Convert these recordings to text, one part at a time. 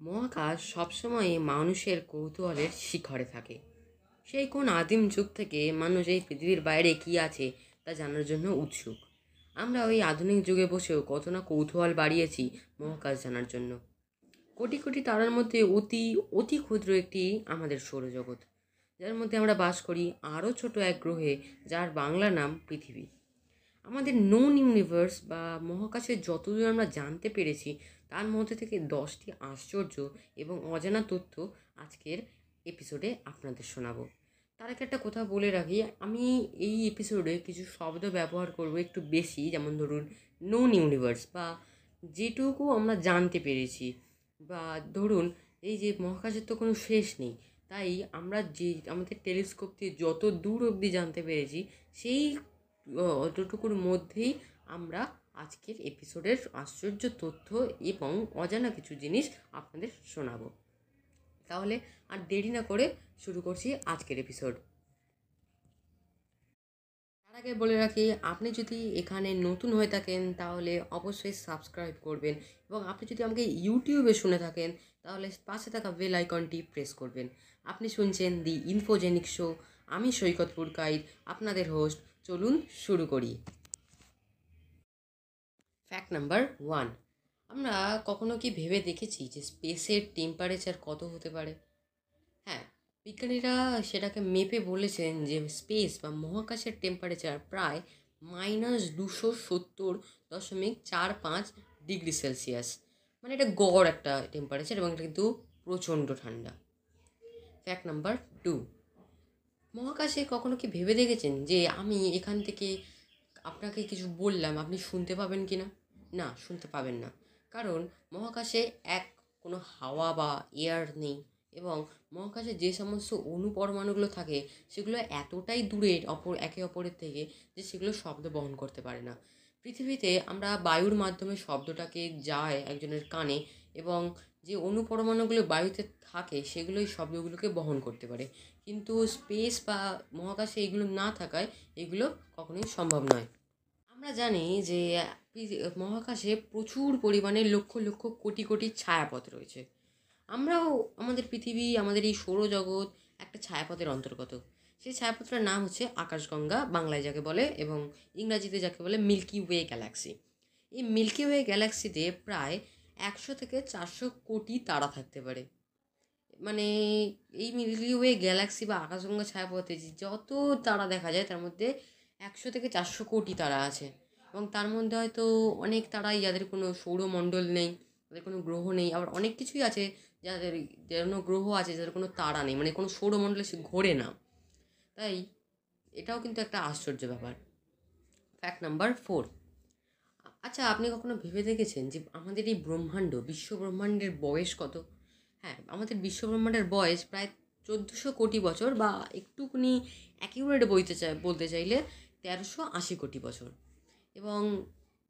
মহাকাশ সবসময় মানুষের কৌতূহলের শিখরে থাকে। সেই কোন আদিম যুগ থেকে মানুষ এই পৃথিবীর বাইরে কী আছে তা জানার জন্য উৎসুক। আমরা ওই আধুনিক যুগে বসেও কত না কৌতূহল বাড়িয়েছি মহাকাশ জানার জন্য। কোটি কোটি তারার মধ্যে অতি অতি ক্ষুদ্র একটি আমাদের সৌরজগৎ, যার মধ্যে আমরা বাস করি আরও ছোট এক গ্রহে, যার বাংলা নাম পৃথিবী। আমাদের নোন ইউনিভার্স বা মহাকাশের যতদূর আমরা জানতে পেরেছি, তার মধ্যে থেকে দশটি আশ্চর্য এবং অজানা তথ্য আজকের এপিসোডে আপনাদের শোনাবো। তার আগে একটা কথা বলে রাখি, আমি এই এপিসোডে কিছু শব্দ ব্যবহার করব একটু বেশি, যেমন ধরুন নোন ইউনিভার্স বা যেটুকু আমরা জানতে পেরেছি বা ধরুন এই যে মহাকাশের তো কোনো শেষ নেই, তাই আমরা যে আমাদের টেলিস্কোপ দিয়ে যত দূর অবধি জানতে পেরেছি, সেই অতটুকুর মধ্যেই আমরা আজকের এপিসোডের আশ্চর্য তথ্য এবং অজানা কিছু জিনিস আপনাদের শোনাবো। তাহলে আর দেরি না করে শুরু করছি আজকের এপিসোড। তার আগে বলে রাখি, আপনি যদি এখানে নতুন হয়ে থাকেন, তাহলে অবশ্যই সাবস্ক্রাইব করবেন এবং আপনি যদি আমাকে ইউটিউবে শুনে থাকেন, তাহলে পাশে থাকা বেল আইকনটি প্রেস করবেন। আপনি শুনছেন দি ইনফোজেনিক শো আমি সৈকত পুরকাইদ আপনাদের হোস্ট চলুন শুরু করি। ফ্যাক্ট নাম্বার ওয়ান আমরা কখনো কি ভেবে দেখেছি যে স্পেসের টেম্পারেচার কত হতে পারে? হ্যাঁ বিজ্ঞানীরা সেটাকে মেপে বলেছেন যে স্পেস বা মহাকাশের টেম্পারেচার প্রায় মাইনাস দুশো সত্তর দশমিক চার পাঁচ ডিগ্রি সেলসিয়াস মানে এটা গড় একটা টেম্পারেচার এবং এটা কিন্তু প্রচণ্ড ঠান্ডা। ফ্যাক্ট নাম্বার টু মহাকাশে কখনো কি ভেবে দেখেছেন যে আমি এখান থেকে আপনাকে কিছু বললাম, আপনি শুনতে পাবেন কি না না শুনতে পাবেন না। কারণ মহাকাশে এক কোনো হাওয়া বা এয়ার নেই এবং মহাকাশে যে সমস্ত অণু পরমাণুগুলো থাকে, সেগুলো এতটাই দূরের অপর, একে অপরের থেকে যে সেগুলো শব্দ বহন করতে পারে না। পৃথিবীতে আমরা বায়ুর মাধ্যমে শব্দটাকে যায় একজনের কানে এবং যে অণু পরমাণুগুলো বায়ুতে থাকে, সেগুলোই শব্দগুলোকে বহন করতে পারে। কিন্তু স্পেস বা মহাকাশে এগুলো না থাকায় এগুলো কখনোই সম্ভব নয়। আমরা জানি যে মহাকাশে প্রচুর পরিমাণে লক্ষ লক্ষ কোটি কোটি ছায়াপথ রয়েছে। আমরাও আমাদের পৃথিবী, আমাদের এই সৌরজগৎ একটা ছায়াপথের অন্তর্গত। সেই ছায়াপথটার নাম হচ্ছে আকাশগঙ্গা, বাংলায় যাকে বলে, এবং ইংরাজিতে যাকে বলে মিল্কি ওয়ে গ্যালাক্সি। এই মিল্কি ওয়ে গ্যালাক্সিতে প্রায় একশো থেকে চারশো কোটি তারা থাকতে পারে। মানে এই মিল্কি ওয়ে গ্যালাক্সি বা আকাশগঙ্গা ছায়াপথে যত তারা দেখা যায়, তার মধ্যে একশো থেকে চারশো কোটি তারা আছে। এবং তার মধ্যে হয়তো অনেক তারাই যাদের কোনো সৌরমণ্ডল নেই তাদের কোনো গ্রহ নেই, আবার অনেক কিছুই আছে যাদের যেন গ্রহ আছে, যাদের কোনো তারা নেই মানে কোনো সৌরমণ্ডলে সে ঘোরে না। তাই এটাও কিন্তু একটা আশ্চর্য ব্যাপার। ফ্যাক্ট নাম্বার ফোর আচ্ছা আপনি কখনো ভেবে দেখেছেন যে আমাদের এই ব্রহ্মাণ্ড বিশ্ব ব্রহ্মাণ্ডের বয়স কত? হ্যাঁ আমাদের বিশ্ব ব্রহ্মাণ্ডের বয়স প্রায় চোদ্দোশো কোটি বছর বা একটুখানি অ্যাকিউরেট বইতে চাই, বলতে চাইলে তেরোশো আশি কোটি বছর। এবং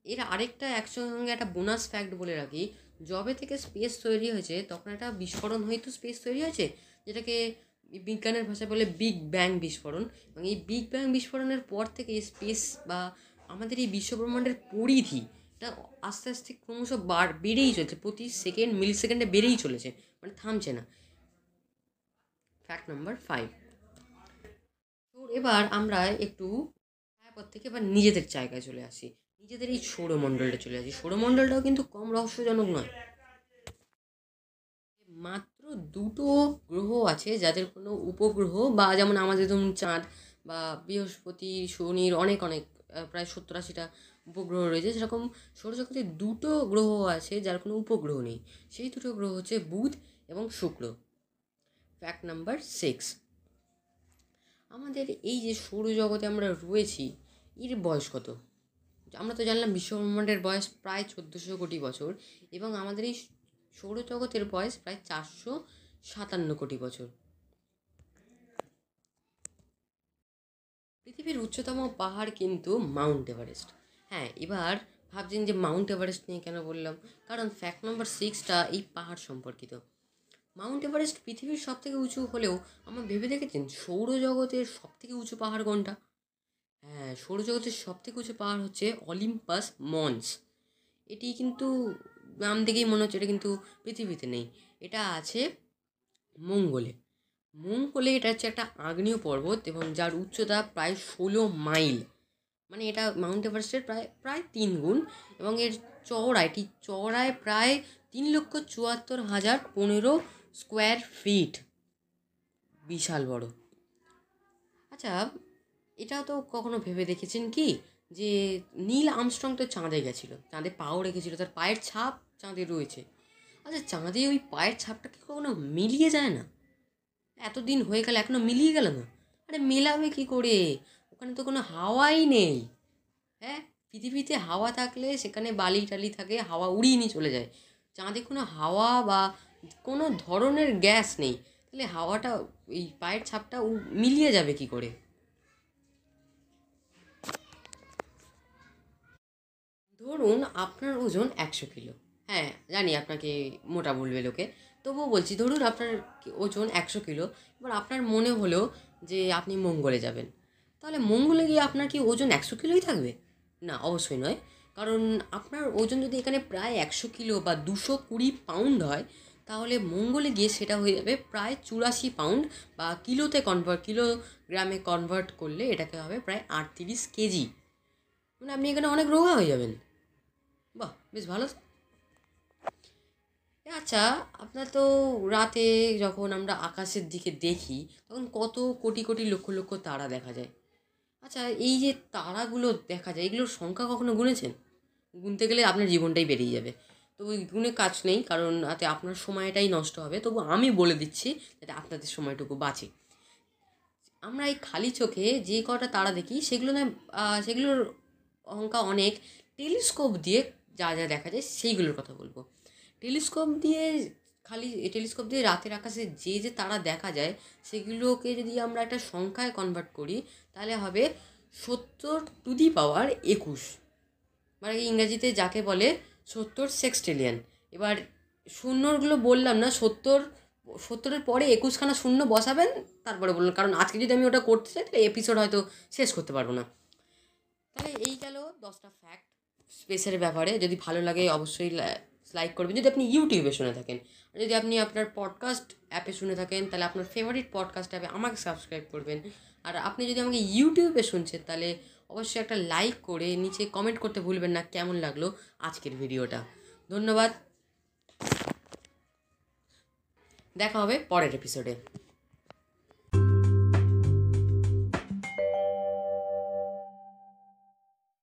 এর আরেকটা একসঙ্গে একটা বোনাস ফ্যাক্ট বলে রাখি, যবে থেকে স্পেস তৈরি হয়েছে, তখন একটা বিস্ফোরণ হয়তো স্পেস তৈরি হয়েছে, যেটাকে বিজ্ঞানের ভাষায় বলে বিগ ব্যাং বিস্ফোরণ। এবং এই বিগ ব্যাং বিস্ফোরণের পর থেকে স্পেস বা আমাদের এই বিশ্বব্রহ্মাণ্ডের পরিধি এটা আস্তে আস্তে ক্রমশ বার, বেড়েই চলেছে, প্রতি সেকেন্ড মিলি সেকেন্ডে বেড়েই চলেছে মানে থামছে না। ফ্যাক্ট নাম্বার ফাইভ তো এবার আমরা একটু ছায়াপথ থেকে এবার নিজেদের জায়গায় চলে আসি, নিজেদের এই সৌরমণ্ডলটা চলে আসি। সৌরমণ্ডলটাও কিন্তু কম রহস্যজনক নয়। মাত্র দুটো গ্রহ আছে যাদের কোনো উপগ্রহ বা যেমন আমাদের ধরুন চাঁদ বা বৃহস্পতি শনির অনেক অনেক প্রায় সত্তর আশিটা উপগ্রহ রয়েছে। সেরকম সৌরজগতে দুটো গ্রহ আছে যার কোনো উপগ্রহ নেই। সেই দুটো গ্রহ হচ্ছে বুধ এবং শুক্র। ফ্যাক্ট নাম্বার সিক্স আমাদের এই যে সৌরজগতে আমরা রয়েছি, এর বয়স কত? আমরা তো জানলাম বিশ্বব্রহ্মাণ্ডের বয়স প্রায় চোদ্দোশো কোটি বছর এবং আমাদের এই সৌরজগতের বয়স প্রায় চারশো সাতান্ন কোটি বছর। পৃথিবীর উচ্চতম পাহাড় কিন্তু মাউন্ট এভারেস্ট। হ্যাঁ এবার ভাবছেন যে মাউন্ট এভারেস্ট নিয়ে কেন বললাম? কারণ ফ্যাক্ট নম্বর সিক্সটা এই পাহাড় সম্পর্কিত। মাউন্ট এভারেস্ট পৃথিবীর সব থেকে উঁচু হলেও আমার ভেবে দেখেছেন সৌরজগতের সব থেকে উঁচু পাহাড় কোনটা? হ্যাঁ সৌরজগতের সব থেকে উঁচু পাহাড় হচ্ছে অলিম্পাস মন্স। এটি কিন্তু নাম দেখেই মনে হচ্ছে, এটা কিন্তু পৃথিবীতে নেই। এটা আছে মঙ্গলে। মঙ্গলে এটা হচ্ছে একটা আগ্নেয় পর্বত এবং যার উচ্চতা প্রায় ষোলো মাইল। মানে এটা মাউন্ট এভারেস্টের প্রায় প্রায় তিন গুণ এবং এর চওড়া এটি চওড়ায় প্রায় তিন লক্ষ চুয়াত্তর হাজার পনেরো স্কোয়ার ফিট। বিশাল বড়। আচ্ছা এটাও তো কখনো ভেবে দেখেছেন কি? যে নীল আমস্ট্রং তো চাঁদে গেছিল, চাঁদে পাও রেখেছিল, তার পায়ের ছাপ চাঁদে রয়েছে। আচ্ছা চাঁদে ওই পায়ের ছাপটা কি কখনো মিলিয়ে যায় না? এতদিন হয়ে গেল, এখনও মিলিয়ে গেল না। আরে মেলাবে কি করে? ওখানে তো কোনো হাওয়াই নেই। হ্যাঁ? পৃথিবীতে হাওয়া থাকলে সেখানে বালি টালি থাকে, হাওয়া উড়িয়ে নিয়ে চলে যায়। চাঁদে কোনো হাওয়া বা কোনো ধরনের গ্যাস নেই। তাহলে হাওয়াটা, এই পায়ের ছাপটা মিলিয়ে যাবে কি করে? ধরুন আপনার ওজন একশো কিলো। হ্যাঁ জানি আপনাকে মোটা বলবে লোকে। তবুও বলছি, ধরুন আপনার ওজন একশো কিলো, এবার আপনার মনে হলো যে আপনি মঙ্গলে যাবেন, তাহলে মঙ্গলে গিয়ে আপনার কি ওজন একশো কিলোই থাকবে? না, অবশ্যই নয়, কারণ আপনার ওজন যদি এখানে প্রায় একশো কিলো বা দুশো কুড়ি পাউন্ড হয়, তাহলে মঙ্গলে গিয়ে সেটা হয়ে যাবে প্রায় চুরাশি পাউন্ড বা কিলোতে কনভার্ট কিলোগ্রামে কনভার্ট করলে এটাকে হবে প্রায় আটত্রিশ কেজি। মানে আপনি এখানে অনেক রোগা হয়ে যাবেন। বাহ, বেশ ভালো। আচ্ছা আপনার তো রাতে যখন আমরা আকাশের দিকে দেখি, তখন কত কোটি কোটি লক্ষ লক্ষ তারা দেখা যায়। আচ্ছা এই যে তারাগুলো দেখা যায়, এগুলোর সংখ্যা কখনো গুনেছেন? গুনতে গেলে আপনার জীবনটাই বেরিয়ে যাবে। তো ওই কাজ নেই, কারণ তাতে আপনার সময়টাই নষ্ট হবে। তবু আমি বলে দিচ্ছি যাতে আপনাদের সময়টুকু বাঁচে। আমরা এই খালি চোখে যে কটা তারা দেখি, সেগুলো না সেগুলোর সংখ্যা অনেক। টেলিস্কোপ দিয়ে যা যা দেখা যায়, সেইগুলোর কথা বলব। টেলিস্কোপ দিয়ে খালি টেলিস্কোপ দিয়ে রাতের আকাশে যে যে তারা দেখা যায়, সেগুলোকে যদি আমরা একটা সংখ্যায় কনভার্ট করি, তাহলে হবে সত্তর টু দি পাওয়ার একুশ। মানে ইংরাজিতে যাকে বলে সত্তর সেক্সটেলিয়ান এবার শূন্যগুলো বললাম না, সত্তর, সত্তরের পরে একুশখানা শূন্য বসাবেন, তারপরে বললাম কারণ আজকে যদি আমি ওটা করতে চাই, তাহলে এপিসোড হয়তো শেষ করতে পারব না। তাহলে এই গেল দশটা ফ্যাক্ট স্পেসের ব্যাপারে। যদি ভালো লাগে অবশ্যই লাইক করবেন। যদি আপনি ইউটিউবে শুনে থাকেন, আর যদি আপনি আপনার পডকাস্ট অ্যাপে শুনে থাকেন, তাহলে আপনার ফেভারিট পডকাস্ট অ্যাপে আমাকে সাবস্ক্রাইব করবেন। আর আপনি যদি আমাকে ইউটিউবে শুনছেন, তাহলে অবশ্যই একটা লাইক করে নিচে কমেন্ট করতে ভুলবেন না, কেমন লাগল আজকের ভিডিওটা। ধন্যবাদ। দেখা হবে পরের এপিসোডে